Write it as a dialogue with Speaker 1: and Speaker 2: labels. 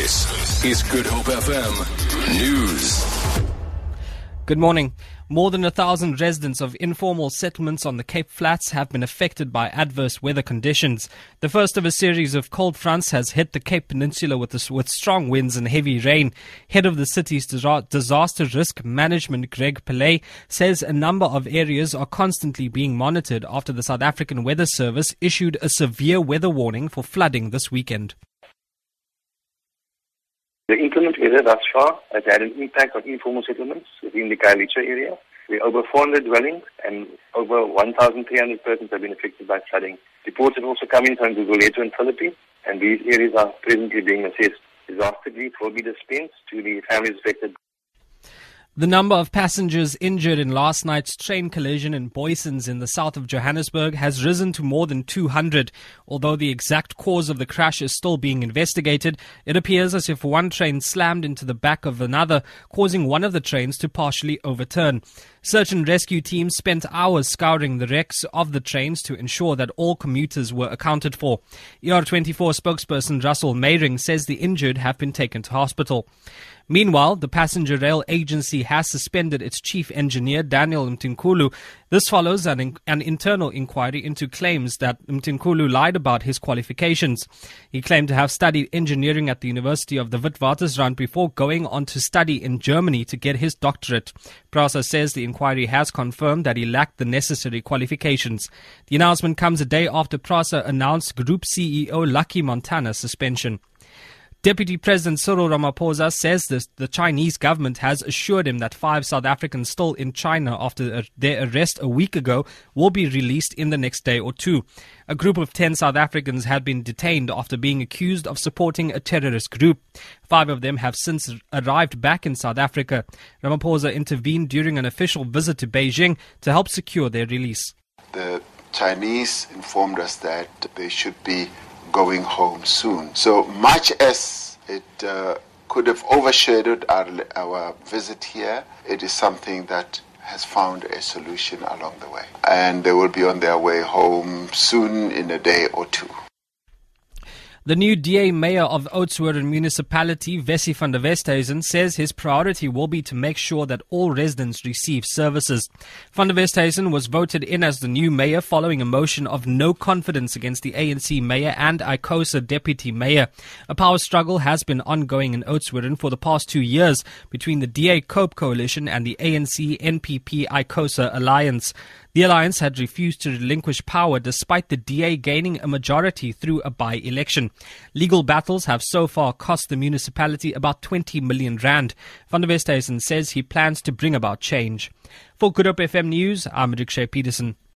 Speaker 1: This is Good Hope FM News.
Speaker 2: Good morning. More than a thousand residents of informal settlements on the Cape Flats have been affected by adverse weather conditions. The first of a series of cold fronts has hit the Cape Peninsula with, with strong winds and heavy rain. Head of the city's disaster risk management, Greg Pillay, says a number of areas are constantly being monitored after the South African Weather Service issued a severe weather warning for flooding this weekend.
Speaker 3: The inclement weather thus far has had an impact on informal settlements within the Khayelitsha area. We're over 400 dwellings and over 1,300 persons have been affected by flooding. Reports have also come in from the Gugulethu and Philippi, and these areas are presently being assessed. Disaster relief will be dispensed to the families affected.
Speaker 2: The number of passengers injured in last night's train collision in Booysens in the south of Johannesburg has risen to more than 200. Although the exact cause of the crash is still being investigated, it appears as if one train slammed into the back of another, causing one of the trains to partially overturn. Search and rescue teams spent hours scouring the wrecks of the trains to ensure that all commuters were accounted for. ER24 spokesperson Russell Meiring says the injured have been taken to hospital. Meanwhile, the passenger rail agency has suspended its chief engineer, Daniel Mtimkulu. This follows an, an internal inquiry into claims that Mtimkulu lied about his qualifications. He claimed to have studied engineering at the University of the Witwatersrand before going on to study in Germany to get his doctorate. Prasa says the inquiry has confirmed that he lacked the necessary qualifications. The announcement comes a day after Prasa announced Group CEO Lucky Montana's suspension. Deputy President Cyril Ramaphosa says this, the Chinese government has assured him that five South Africans still in China after their arrest a week ago will be released in the next day or two. A group of 10 South Africans had been detained after being accused of supporting a terrorist group. Five of them have since arrived back in South Africa. Ramaphosa intervened during an official visit to Beijing to help secure their release.
Speaker 4: The Chinese informed us that they should be going home soon. So much as it uh, could have overshadowed our, our visit here, it is something that has found a solution along the way. And they will be on their way home soon in a day or two.
Speaker 2: The new DA mayor of Oudtshoorn municipality, Wessy van der Westhuizen, says his priority will be to make sure that all residents receive services. Van der Westhuizen was voted in as the new mayor following a motion of no confidence against the ANC mayor and ICOSA deputy mayor. A power struggle has been ongoing in Oudtshoorn for the past two years between the DA COPE coalition and the ANC NPP ICOSA alliance. The alliance had refused to relinquish power despite the DA gaining a majority through a by election. Legal battles have so far cost the municipality about 20 million rand. Van der Westhuizen says he plans to bring about change. For Good Hope FM News, I'm Rikshay Peterson.